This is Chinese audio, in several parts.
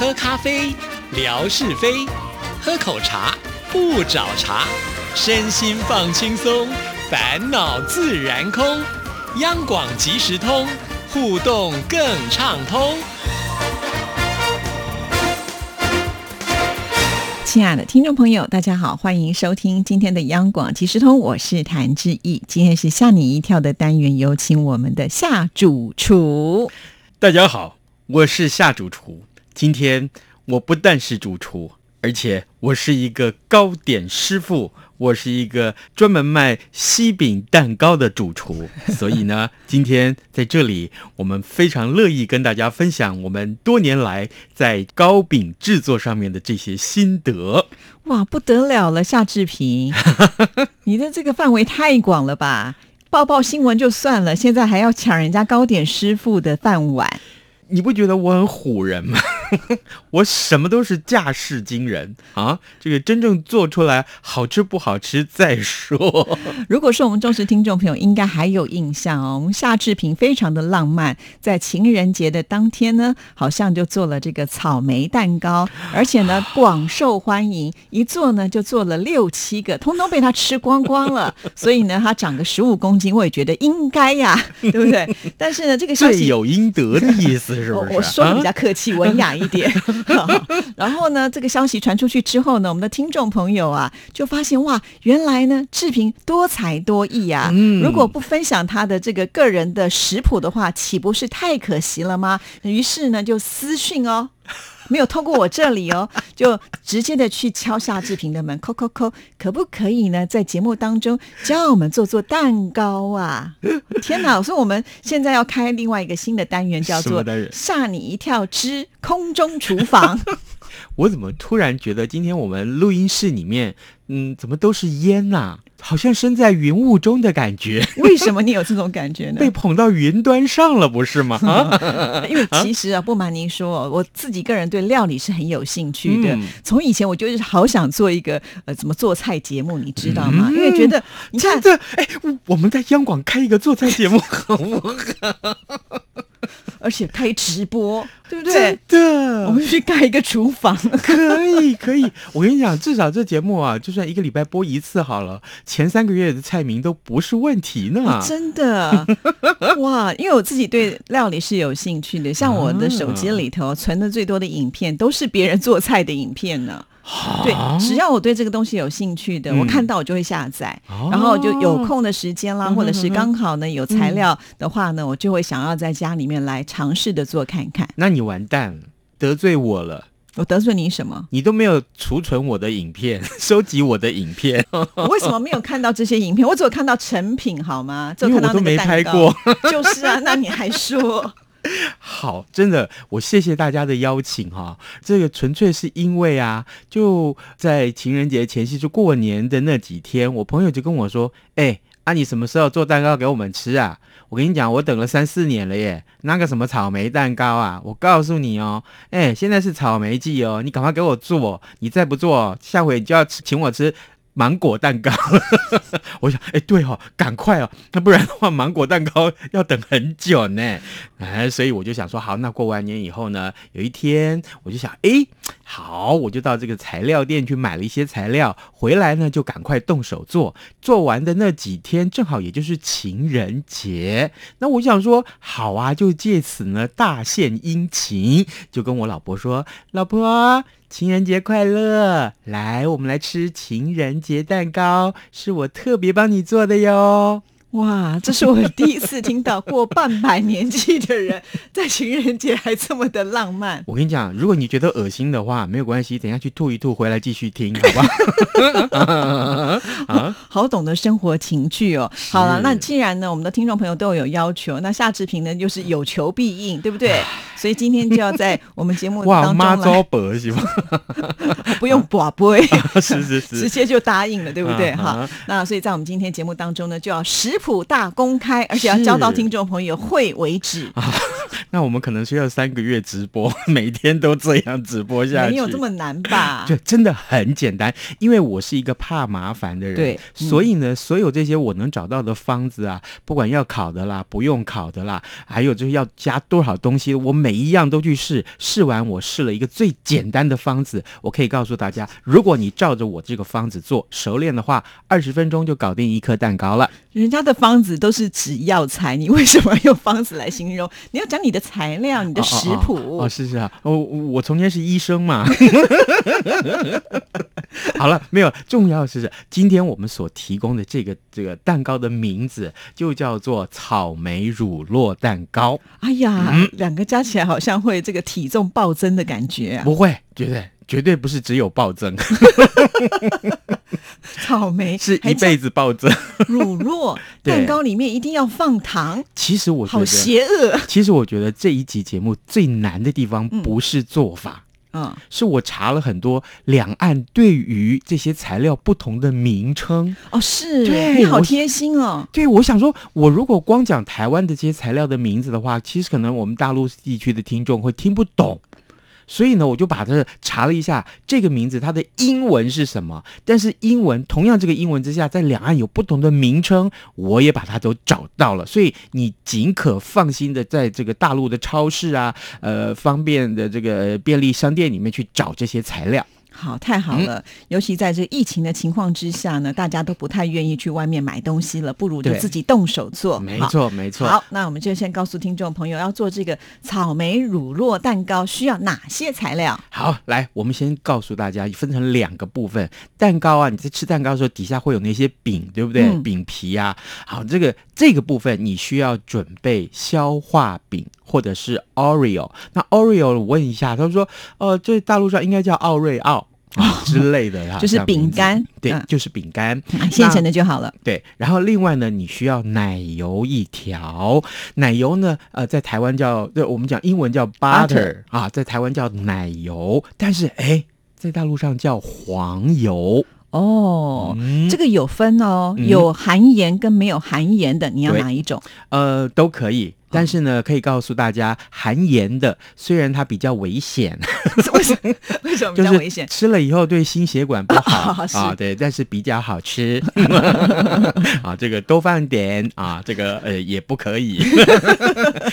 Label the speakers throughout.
Speaker 1: 喝咖啡，聊是非；喝口茶，不找茬。身心放轻松，烦恼自然空。央广即时通，互动更畅通。
Speaker 2: 亲爱的听众朋友，大家好，欢迎收听今天的央广即时通，我是谭志毅。今天是吓你一跳的单元，有请我们的夏主厨。
Speaker 3: 大家好，我是夏主厨。今天我不但是主厨，而且我是一个糕点师傅。我是一个专门卖西饼蛋糕的主厨，所以呢，今天在这里，我们非常乐意跟大家分享我们多年来在糕饼制作上面的这些心得。
Speaker 2: 哇，不得了了，夏志平，你的这个范围太广了吧？报报新闻就算了，现在还要抢人家糕点师傅的饭碗。
Speaker 3: 你不觉得我很唬人吗？我什么都是架势惊人啊！这个真正做出来好吃不好吃再说。
Speaker 2: 如果说我们忠实听众朋友应该还有印象哦，我们夏志平非常的浪漫，在情人节的当天呢，好像就做了这个草莓蛋糕，而且呢广受欢迎，一做呢就做了六七个，通通被他吃光光了。所以呢，他长个十五公斤，我也觉得应该呀，对不对？但是呢，这个消息
Speaker 3: 有应得的意思。
Speaker 2: 我我说的比较客气、文雅一点。然后呢，这个消息传出去之后呢，我们的听众朋友啊，就发现哇，原来呢志平多才多艺啊！如果不分享他的这个个人的食谱的话，岂不是太可惜了吗？于是呢，就私讯哦。没有通过我这里哦，就直接的去敲夏志平的门，扣扣扣，可不可以呢？在节目当中教我们做做蛋糕啊！天哪！所以我们现在要开另外一个新的单元，叫做“吓你一跳之空中厨房”。
Speaker 3: 我怎么突然觉得今天我们录音室里面，嗯，怎么都是烟呐？好像身在云雾中的感觉。
Speaker 2: 为什么你有这种感觉呢？
Speaker 3: 被捧到云端上了，不是吗？
Speaker 2: 因为其实啊，不瞒您说，我自己个人对料理是很有兴趣的。从以前我就是好想做一个呃，怎么做菜节目，你知道吗？因为觉得你看
Speaker 3: 这，哎，我们在央广开一个做菜节目，好不好？
Speaker 2: 而且开直播，对不对？
Speaker 3: 真的，
Speaker 2: 我们去盖一个厨房，
Speaker 3: 可以，可以。我跟你讲，至少这节目啊，就算一个礼拜播一次好了，前三个月的菜名都不是问题呢。
Speaker 2: 真的，哇！因为我自己对料理是有兴趣的，像我的手机里头存的最多的影片，都是别人做菜的影片呢。对，只要我对这个东西有兴趣的，我看到我就会下载，然后就有空的时间啦，或者是刚好呢有材料的话呢，我就会想要在家里面来尝试的做看看。
Speaker 3: 那你完蛋了，得罪我了。
Speaker 2: 我得罪你什么？
Speaker 3: 你都没有储存我的影片，收集我的影片。
Speaker 2: 我为什么没有看到这些影片？我只有看到成品，好吗？
Speaker 3: 因为我都没拍过。
Speaker 2: 就是啊，那你还说？
Speaker 3: 好，真的，我谢谢大家的邀请哈。这个纯粹是因为啊，就在情人节前夕，就过年的那几天，我朋友就跟我说：“哎，啊，你什么时候做蛋糕给我们吃啊？”我跟你讲，我等了三四年了耶。那个什么草莓蛋糕啊，我告诉你哦，哎，现在是草莓季哦，你赶快给我做，你再不做，下回你就要，请我吃。芒果蛋糕，我想，哎，对哦，赶快哦，那不然的话，芒果蛋糕要等很久呢。哎，所以我就想说，好，那过完年以后呢，有一天我就想，哎，好，我就到这个材料店去买了一些材料，回来呢就赶快动手做。做完的那几天，正好也就是情人节，那我想说，好啊，就借此呢大献殷勤，就跟我老婆说，老婆。情人节快乐！来，我们来吃情人节蛋糕，是我特别帮你做的哟。
Speaker 2: 哇，这是我第一次听到过半百年纪的人 在情人节还这么的浪漫。
Speaker 3: 我跟你讲，如果你觉得恶心的话，没有关系，等下去吐一吐，回来继续听，好吧？
Speaker 2: 啊，好懂得生活情趣哦。好了，那既然呢，我们的听众朋友都有要求，那夏志平呢，就是有求必应，对不对？所以今天就要在我们节目 当中
Speaker 3: 妈招伯是吗？
Speaker 2: 不用宝贝，
Speaker 3: 是 是是，
Speaker 2: 直接就答应了，对不对？哈，那所以在我们今天节目当中呢，就要食。谱大公开，而且要教到听众朋友会为止。
Speaker 3: 那我们可能需要三个月直播，每天都这样直播下去。
Speaker 2: 没有这么难吧？
Speaker 3: 对，真的很简单，因为我是一个怕麻烦的人，
Speaker 2: 对嗯
Speaker 3: 所以呢，所有这些我能找到的方子啊，不管要烤的啦，不用烤的啦，还有就是要加多少东西，我每一样都去试，试完我试了一个最简单的方子，我可以告诉大家，如果你照着我这个方子做，熟练的话，二十分钟就搞定一颗蛋糕了。
Speaker 2: 人家的方子都是指药材，你为什么用方子来形容？你要讲你的材料、你的食谱。
Speaker 3: 哦，是是啊，我我我从前是医生嘛。好了，没有，重要的是今天我们所提供的这个这个蛋糕的名字就叫做草莓乳酪蛋糕，
Speaker 2: 哎呀，
Speaker 3: 嗯
Speaker 2: 两个加起来好像会这个体重暴增的感觉啊！
Speaker 3: 不会，绝对绝对不是只有暴增，
Speaker 2: 草莓
Speaker 3: 是一辈子暴增。
Speaker 2: 乳酪蛋糕里面一定要放糖，
Speaker 3: 其实我觉
Speaker 2: 好
Speaker 3: 得，
Speaker 2: 邪恶。
Speaker 3: 其实我觉得这一集节目最难的地方
Speaker 2: 嗯
Speaker 3: 不是做法。
Speaker 2: 嗯，
Speaker 3: 是我查了很多两岸对于这些材料不同的名称，
Speaker 2: 哦，是，
Speaker 3: 对
Speaker 2: 你好贴心哦。
Speaker 3: 对，我想说，我如果光讲台湾的这些材料的名字的话，其实可能我们大陆地区的听众会听不懂。所以呢，我就把它查了一下，这个名字它的英文是什么？但是英文同样这个英文之下，在两岸有不同的名称，我也把它都找到了。所以你尽可放心的在这个大陆的超市啊，呃，方便的这个便利商店里面去找这些材料。
Speaker 2: 好，太好
Speaker 3: 嗯
Speaker 2: 了！尤其在这疫情的情况之下呢，大家都不太愿意去外面买东西了，不如就自己动手做。
Speaker 3: 没错，没错。
Speaker 2: 好，那我们就先告诉听众朋友，要做这个草莓乳酪蛋糕需要哪些材料？
Speaker 3: 好，来，我们先告诉大家，分成两个部分。蛋糕啊，你在吃蛋糕的时候，底下会有那些饼，对不对？
Speaker 2: 嗯
Speaker 3: 饼皮啊，好，这个这个部分你需要准备消化饼或者是 Oreo。那 Oreo 我问一下，他说，呃，这大陆上应该叫奥瑞奥。啊之类的啊，
Speaker 2: 就是饼干
Speaker 3: 对，
Speaker 2: 嗯。
Speaker 3: 就是饼干，
Speaker 2: 现成的就好了。
Speaker 3: 对，然后另外呢，你需要奶油一条，奶油呢，呃，在台湾叫，对，我们讲英文叫 butter, 啊，在台湾叫奶油，但是哎，在大陆上叫黄油。
Speaker 2: 哦，
Speaker 3: 嗯。
Speaker 2: 这个有分哦，
Speaker 3: 嗯。
Speaker 2: 有含盐跟没有含盐的，你要哪一种？
Speaker 3: 呃，都可以，但是呢，可以告诉大家，含盐的虽然它比较危险，
Speaker 2: 为什么？为什么比较 危险？
Speaker 3: 吃了以后对心血管不好
Speaker 2: 是。
Speaker 3: 啊，对，但是比较好吃。啊，这个多放点啊，这个呃也不可以。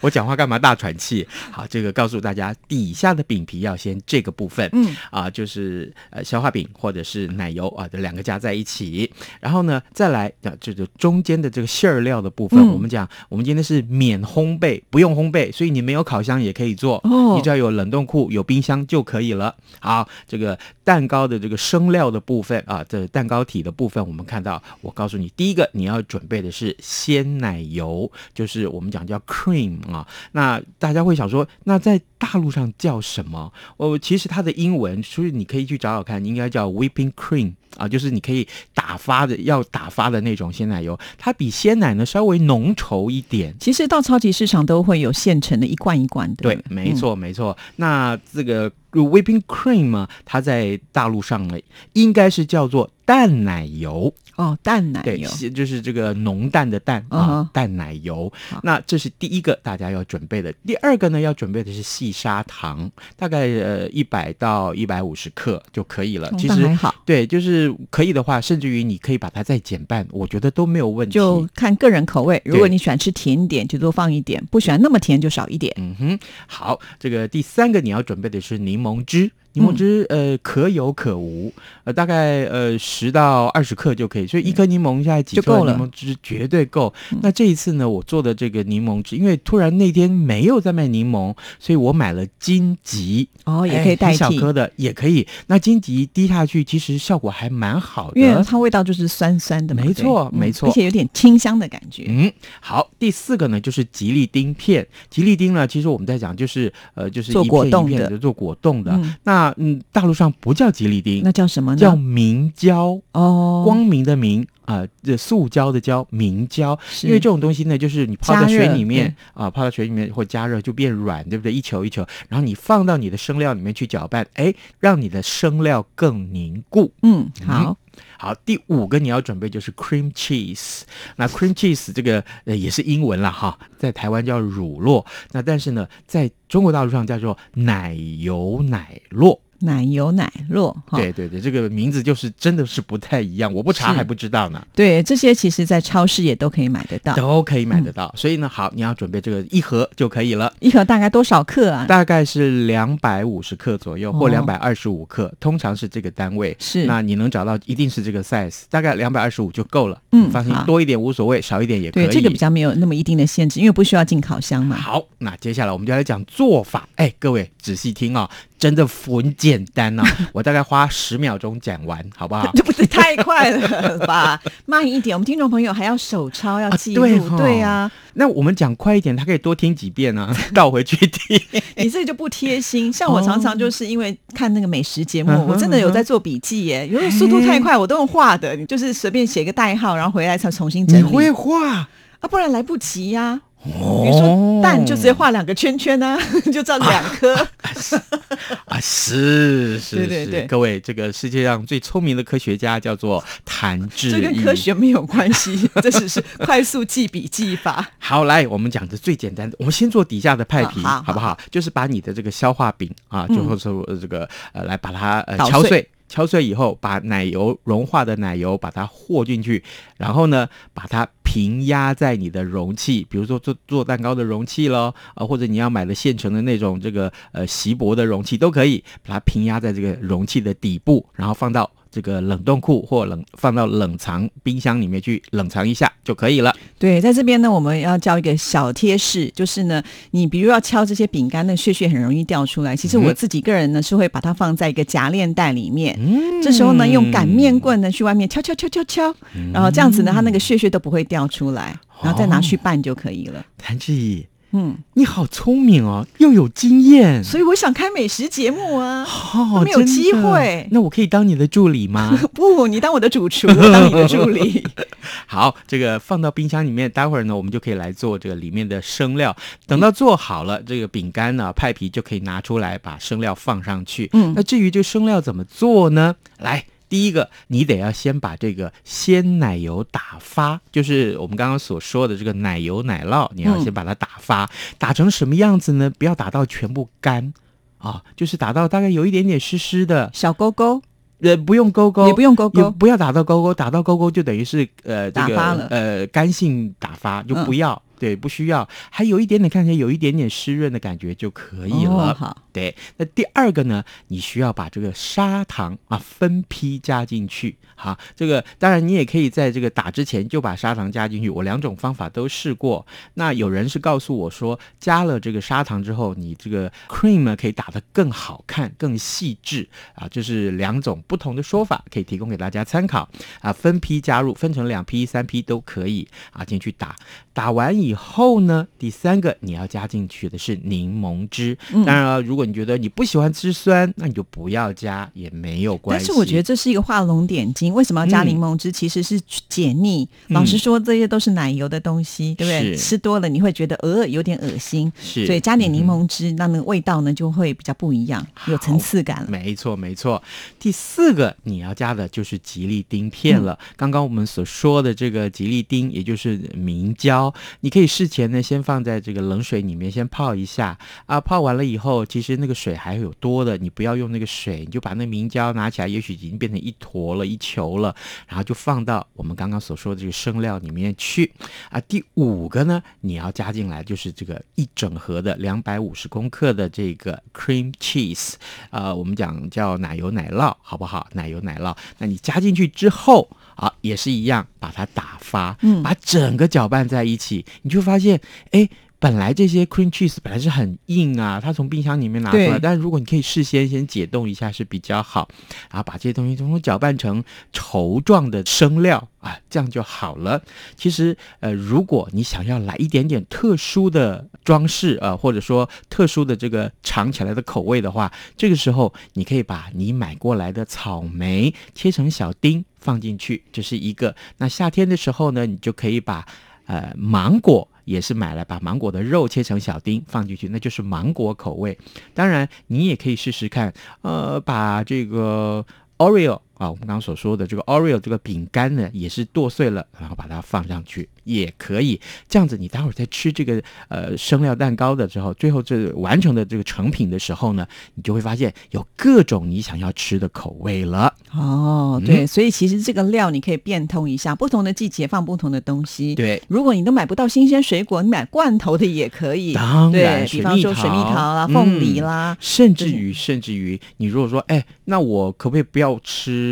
Speaker 3: 我讲话干嘛大喘气？好，这个告诉大家，底下的饼皮要先这个部分，
Speaker 2: 嗯，
Speaker 3: 啊，就是呃消化饼或者是奶油啊，这两个加在一起，然后呢，再来啊，这个中间的这个馅儿料的部分，
Speaker 2: 嗯。
Speaker 3: 我们讲，我们今天是免烘焙，不用烘焙，所以你没有烤箱也可以做，
Speaker 2: 哦
Speaker 3: 你只要有冷冻库、有冰箱就可以了。好，这个蛋糕的这个生料的部分啊，这蛋糕体的部分，我们看到，我告诉你，第一个你要准备的是鲜奶油，就是我们讲叫 cream 啊。那大家会想说，那在大陆上叫什么？哦，其实它的英文，所以你可以去找找看，应该叫 whipping cream 啊，就是你可以打发的，要打发的那种鲜奶油，它比鲜奶呢稍微浓稠一点。
Speaker 2: 其实到超级市场都会有现成的一罐一罐的。
Speaker 3: 对，没错，没错。那这个 whipping cream 嘛，它在大陆上呢，应该是叫做淡奶油。
Speaker 2: 哦，淡奶，油。
Speaker 3: 是就是这个浓淡的淡啊
Speaker 2: 嗯，
Speaker 3: 淡奶油。那这是第一个大家要准备的。第二个呢，要准备的是细砂糖，大概呃一百到一百五十克就可以了。
Speaker 2: 哦
Speaker 3: 其实
Speaker 2: 还好，
Speaker 3: 对，就是可以的话，甚至于你可以把它再减半，我觉得都没有问题。
Speaker 2: 就看个人口味。如果你喜欢吃甜一点，就多放一点；不喜欢那么甜，就少一点。
Speaker 3: 嗯哼，好，这个第三个你要准备的是柠檬汁。柠檬汁，
Speaker 2: 嗯
Speaker 3: 呃，可有可无，呃，大概呃十到二十克就可以，所以一颗柠檬下来挤出来
Speaker 2: 就够了
Speaker 3: 柠檬汁绝对够。
Speaker 2: 嗯
Speaker 3: 那这一次呢，我做的这个柠檬汁，因为突然那天没有在卖柠檬，所以我买了金桔，
Speaker 2: 哦，也
Speaker 3: 哎
Speaker 2: 可以代
Speaker 3: 很小，颗的也可以。那金桔滴下去，其实效果还蛮好的
Speaker 2: 因为
Speaker 3: 的。
Speaker 2: 它味道就是酸酸的。
Speaker 3: 没错没错
Speaker 2: 而且有点清香的感觉。
Speaker 3: 嗯，好，第四个呢就是吉利丁片。吉利丁呢，其实我们在讲就是呃，就是
Speaker 2: 做
Speaker 3: 一片一片
Speaker 2: 果冻的
Speaker 3: 的做果冻的。
Speaker 2: 嗯
Speaker 3: 那嗯，大陆上不叫吉利丁
Speaker 2: 那，叫什么呢？
Speaker 3: 叫明胶，
Speaker 2: 哦，
Speaker 3: 光明的明。啊，这塑胶的胶明胶，因为这种东西呢，就是你泡在水里面啊，泡在水里面或加热就变软，对不对？一球一球，然后你放到你的生料里面去搅拌，哎，让你的生料更凝固。
Speaker 2: 嗯，好，
Speaker 3: 好，第五个你要准备就是 cream cheese。那 cream cheese 这个呃也是英文了哈，在台湾叫乳酪，那但是呢，在中国大陆上叫做奶油奶酪。
Speaker 2: 奶油奶酪，哈
Speaker 3: 对对对，这个名字就是真的是不太一样，我不查还不知道呢。
Speaker 2: 对，这些其实在超市也都可以买得到。
Speaker 3: 都可以买得到，所以呢，好，你要准备这个一盒就可以了，
Speaker 2: 一盒大概多少克啊？
Speaker 3: 大概是两百五十克左右，或
Speaker 2: 哦
Speaker 3: 两百二十五克，通常是这个单位。
Speaker 2: 是
Speaker 3: 那你能找到一定是这个 size，大概两百二十五就够了。
Speaker 2: 嗯
Speaker 3: 放心，多一点无所谓，少一点也可以。
Speaker 2: 对，这个比较没有那么一定的限制，因为不需要进烤箱嘛。
Speaker 3: 好。那接下来我们就来讲做法。哎，各位仔细听哦，真的很简单哦，我大概花十秒钟讲完，好不好？
Speaker 2: 这不是太快了吧？慢一点，我们听众朋友还要手抄，要
Speaker 3: 啊
Speaker 2: 记录。
Speaker 3: 对哈
Speaker 2: 对啊，
Speaker 3: 那我们讲快一点，他可以多听几遍啊、倒回去听。
Speaker 2: 你这个就不贴心。像我常常就是因为看那个美食节目，我真的有在做笔记耶。有时候速度太快，我都用画的，你就是随便写个代号，然后回来才重新整理。
Speaker 3: 你会画？
Speaker 2: 啊，不然来不及呀、
Speaker 3: 哦
Speaker 2: 比如说蛋就直接画两个圈圈啊，就照两颗。
Speaker 3: 啊，是是是，
Speaker 2: 对对对
Speaker 3: 各位，这个世界上最聪明的科学家叫做谭志
Speaker 2: 这跟。科学没有关系，这只是快速记笔记法。
Speaker 3: 好，来，我们讲的最简单的，我们先做底下的派皮，
Speaker 2: 好好
Speaker 3: 不好？就是把你的这个消化饼啊，
Speaker 2: 嗯
Speaker 3: 就或者说呃这个呃，来把它呃敲碎。敲碎以后，把奶油融化的奶油把它和进去，然后呢，把它平压在你的容器，比如说做做蛋糕的容器咯，啊，或者你要买的现成的那种这个呃锡箔的容器都可以，把它平压在这个容器的底部，然后放到这个冷冻库或冷放到冷藏冰箱里面去冷藏一下就可以了。
Speaker 2: 对，在这边呢，我们要教一个小贴士，就是呢，你比如要敲这些饼干，那屑屑很容易掉出来。其实我自己个人呢是会把它放在一个夹链袋里面，
Speaker 3: 嗯
Speaker 2: 这时候呢用擀面棍呢去外面敲敲敲敲敲，然后这样子呢，它那个屑屑都不会掉出来，然后再拿去拌就可以了。
Speaker 3: 谭志毅，
Speaker 2: 嗯，
Speaker 3: 你好聪明哦，又有经验，
Speaker 2: 所以我想开美食节目啊。
Speaker 3: 哦
Speaker 2: 没有机会
Speaker 3: 那我可以当你的助理吗？
Speaker 2: 不，你当我的主厨，我 当你的助理。
Speaker 3: 好，这个放到冰箱里面，待会儿呢，我们就可以来做这个里面的生料。等到做好了，这个饼干呢、派皮就可以拿出来，把生料放上去。
Speaker 2: 嗯
Speaker 3: 那至于这生料怎么做呢？来。第一个，你得要先把这个鲜奶油打发，就是我们刚刚所说的这个奶油奶酪，你要先把它打发，打成什么样子呢？不要打到全部干。啊，就是打到大概有一点点湿湿的，
Speaker 2: 小勾勾。
Speaker 3: 呃，不用勾勾，
Speaker 2: 也不用勾勾，
Speaker 3: 不要打到勾勾，打到勾勾就等于是呃这个
Speaker 2: 打发了。
Speaker 3: 呃干性打发，就
Speaker 2: 嗯。
Speaker 3: 不要、对，不需要，还有一点点看起来有一点点湿润的感觉就可以了。
Speaker 2: 哦好，
Speaker 3: 对，那第二个呢，你需要把这个砂糖啊分批加进去。好，这个当然你也可以在这个打之前就把砂糖加进去，我两种方法都试过。那有人是告诉我说，加了这个砂糖之后，你这个 cream 呢可以打得更好看、更细致啊，这是两种不同的说法，可以提供给大家参考啊。分批加入，分成两批、三批都可以啊，进去打。打完以后呢，第三个你要加进去的是柠檬汁。
Speaker 2: 嗯
Speaker 3: 当然了，如果你觉得你不喜欢吃酸，那你就不要加，也没有关系。
Speaker 2: 但是我觉得这是一个画龙点睛。为什么要加
Speaker 3: 嗯
Speaker 2: 柠檬汁？其实是解腻。
Speaker 3: 嗯
Speaker 2: 老实说，这些都是奶油的东西，对不对？吃多了你会觉得呃有点恶心，
Speaker 3: 是，
Speaker 2: 所以加点柠
Speaker 3: 嗯
Speaker 2: 檬汁，那那个味道呢就会比较不一样，有层次感了。
Speaker 3: 没错，没错。第四个你要加的就是吉利丁片了。刚刚我们所说的这个吉利丁，也就是明胶，你可以可以事前呢先放在这个冷水里面先泡一下啊。泡完了以后，其实那个水还有多的，你不要用那个水，你就把那明胶拿起来，也许已经变成一坨了、一球了，然后就放到我们刚刚所说的这个生料里面去啊。第五个呢，你要加进来就是这个一整盒的两百五十公克的这个 cream cheese。呃，我们讲叫奶油奶酪，好不好？奶油奶酪，那你加进去之后啊，也是一样，把它打发，
Speaker 2: 嗯
Speaker 3: 把整个搅拌在一起，你就发现，哎。本来这些 cream cheese 本来是很硬啊，它从冰箱里面拿出来，但是如果你可以事先先解冻一下是比较好，然后把这些东西通通搅拌成稠状的生料啊，这样就好了。其实呃，如果你想要来一点点特殊的装饰啊、呃，或者说特殊的这个尝起来的口味的话，这个时候你可以把你买过来的草莓切成小丁，放进去，这是一个。那夏天的时候呢，你就可以把呃芒果也是买来，把芒果的肉切成小丁放进去，那就是芒果口味。当然，你也可以试试看，呃，把这个 Oreo 啊，我们刚刚所说的这个 Oreo 这个饼干呢，也是剁碎了，然后把它放上去。也可以这样子，你待会儿在吃这个呃生料蛋糕的时候，最后这完成的这个成品的时候呢，你就会发现有各种你想要吃的口味了。
Speaker 2: 哦，对，所以其实这个料你可以变通一下，不同的季节放不同的东西。
Speaker 3: 对，
Speaker 2: 如果你都买不到新鲜水果，你买罐头的也可以。
Speaker 3: 当然，
Speaker 2: 比方说水蜜桃啦、凤梨啦，
Speaker 3: 甚至于甚至于，你如果说，哎，那我可不可以不要吃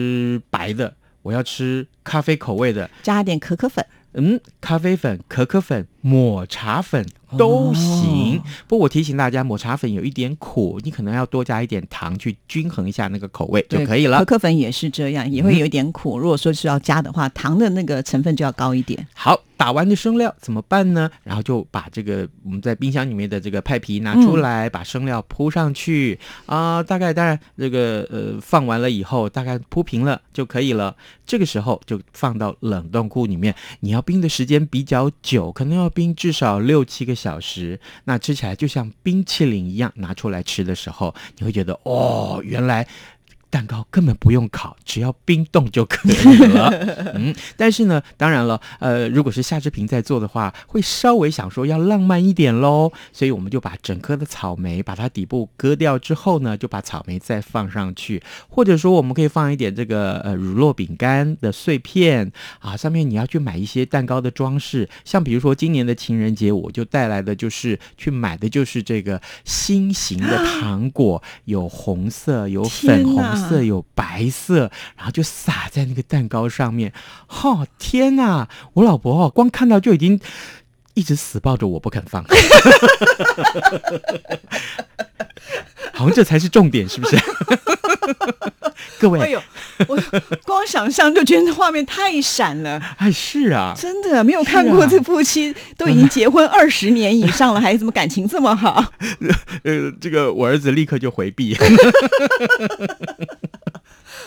Speaker 3: 白的，我要吃咖啡口味的，
Speaker 2: 加点可可粉。
Speaker 3: 嗯，咖啡粉、可可粉、抹茶粉都行。不过我提醒大家，抹茶粉有一点苦，你可能要多加一点糖去均衡一下那个口味就可以了。
Speaker 2: 可可粉也是这样，也会有一点苦。如果说是要加的话，糖的那个成分就要高一点。
Speaker 3: 好。打完的生料怎么办呢？然后就把这个我们在冰箱里面的这个派皮拿出来，把生料铺上去啊。大概当然这个呃放完了以后，大概铺平了就可以了。这个时候就放到冷冻库里面。你要冰的时间比较久，可能要冰至少六七个小时。那吃起来就像冰淇淋一样，拿出来吃的时候，你会觉得哦，原来。蛋糕根本不用烤，只要冰冻就可以了。嗯，但是呢，当然了，呃，如果是夏志平在做的话，会稍微想说要浪漫一点喽。所以我们就把整颗的草莓，把它底部割掉之后呢，就把草莓再放上去，或者说我们可以放一点这个呃乳酪饼干的碎片啊。上面你要去买一些蛋糕的装饰，像比如说今年的情人节，我就带来的就是去买的就是这个心形的糖果，有红色，有粉红。色有白色，然后就撒在那个蛋糕上面。哈，天哪！我老婆哦，光看到就已经一直死抱着我不肯放。好像这才是重点，是不是？各位，
Speaker 2: 哎呦，我光想象就觉得画面太闪了。
Speaker 3: 哎，是啊，
Speaker 2: 真的没有看过这夫妻都已经结婚二十年以上了，还怎么感情这么好？
Speaker 3: 呃，这个我儿子立刻就回避。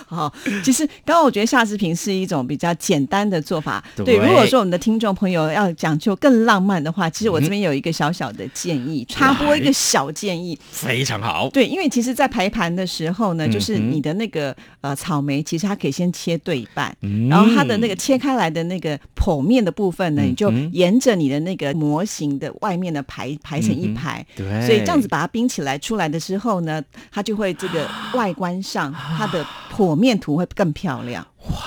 Speaker 2: 好，其实刚刚我觉得夏志平是一种比较简单的做法。对，如果说我们的听众朋友要讲究更浪漫的话，其实我这边有一个小小的建议，插播一个小建议，
Speaker 3: 非常好。
Speaker 2: 对，因为其实，在排盘的时候呢，就是你的那个呃草莓，其实它可以先切对半，然后它的那个切开来的那个剖面的部分呢，你就沿着你的那个模型的外面的排排成一排。
Speaker 3: 对，
Speaker 2: 所以这样子把它冰起来出来的时候呢，它就会这个外观上它的。火面图会更漂亮
Speaker 3: 哇！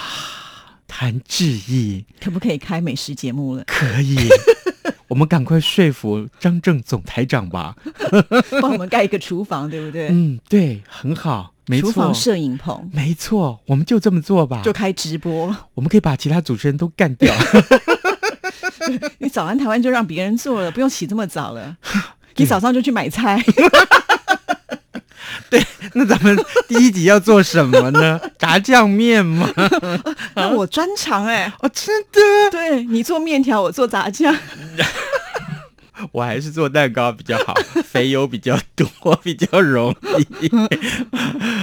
Speaker 3: 谈志意，
Speaker 2: 可不可以开美食节目了？
Speaker 3: 可以，我们赶快说服张正总台长吧，
Speaker 2: 帮我们盖一个厨房，对不对？
Speaker 3: 嗯，对，很好，没错。
Speaker 2: 厨房摄影棚，
Speaker 3: 没错，我们就这么做吧，
Speaker 2: 就开直播。
Speaker 3: 我们可以把其他主持人都干掉。
Speaker 2: 你早安台湾就让别人做了，不用起这么早了。你早上就去买菜。
Speaker 3: 对，那咱们第一集要做什么呢？炸酱面吗？
Speaker 2: 那我专长哎，
Speaker 3: 哦，真的？
Speaker 2: 对你做面条，我做炸酱。
Speaker 3: 我还是做蛋糕比较好，肥油比较多，比较容易。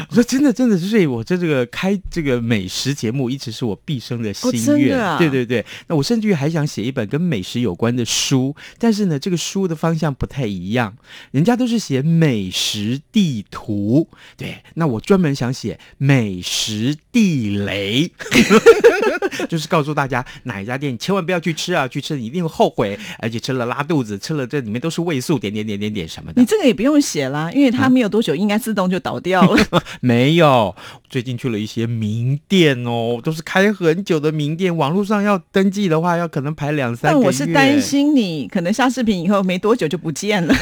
Speaker 3: 我 说真的，真的，所以我这这个开这个美食节目，一直是我毕生的心愿。对对对，那我甚至于还想写一本跟美食有关的书，但是呢，这个书的方向不太一样。人家都是写美食地图，对，那我专门想写美食地雷，就是告诉大家哪一家店你千万不要去吃啊，去吃你一定会后悔，而且吃了拉肚子。吃了这里面都是味素，点点点点点什么的。
Speaker 2: 你这个也不用写啦，因为它没有多久，应该自动就倒掉了。
Speaker 3: 没有，最近去了一些名店哦，都是开很久的名店，网络上要登记的话，要可能排两三。
Speaker 2: 但我是担心你可能下视频以后没多久就不见了。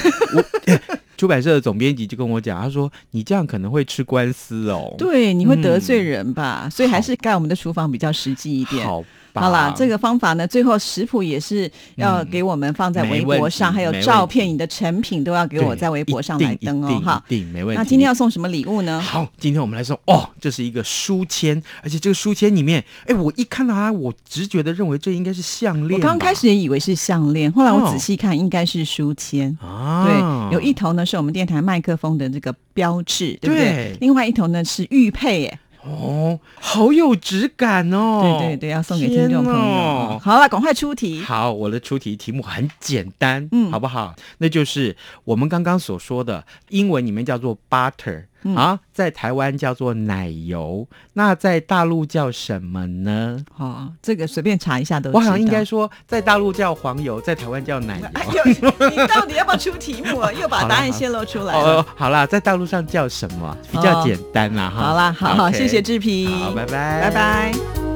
Speaker 3: 出版社的总编辑就跟我讲，他说你这样可能会吃官司哦。
Speaker 2: 对，你会得罪人吧？所以还是盖我们的厨房比较实际一点。
Speaker 3: 好。
Speaker 2: 好了，这个方法呢，最后食谱也是要给我们放在微博上，还有照片，你的成品都要给我在微博上来登哦，哈，
Speaker 3: 定没问题。
Speaker 2: 那今天要送什么礼物呢？
Speaker 3: 好，今天我们来送哦，这是一个书签，而且这个书签里面，哎，我一看到它，我直觉的认为这应该是项链。
Speaker 2: 我刚开始也以为是项链，后来我仔细看，应该是书签啊。对，有一头呢是我们电台麦克风的这个标志，对不对？另外一头呢是玉佩，哎。
Speaker 3: 哦，好有质感哦！
Speaker 2: 对对对，要送给听众朋友。
Speaker 3: 哦
Speaker 2: 好了，赶快出题。
Speaker 3: 好，我的出题题目很简单，
Speaker 2: 嗯
Speaker 3: 好不好？那就是我们刚刚所说的，英文里面叫做 butter、
Speaker 2: 嗯
Speaker 3: 啊，在台湾叫做奶油，那在大陆叫什么呢？
Speaker 2: 哦，这个随便查一下都。
Speaker 3: 我好像应该说，在大陆叫黄油，在台湾叫奶油。
Speaker 2: 哎呦，你到底要不要出题目啊？又把答案泄露出来了。
Speaker 3: 哦，好啦，在大陆上叫什么？比较简单啦，哈。
Speaker 2: 好啦，好好谢谢志平，
Speaker 3: 好，拜拜，
Speaker 2: 拜拜。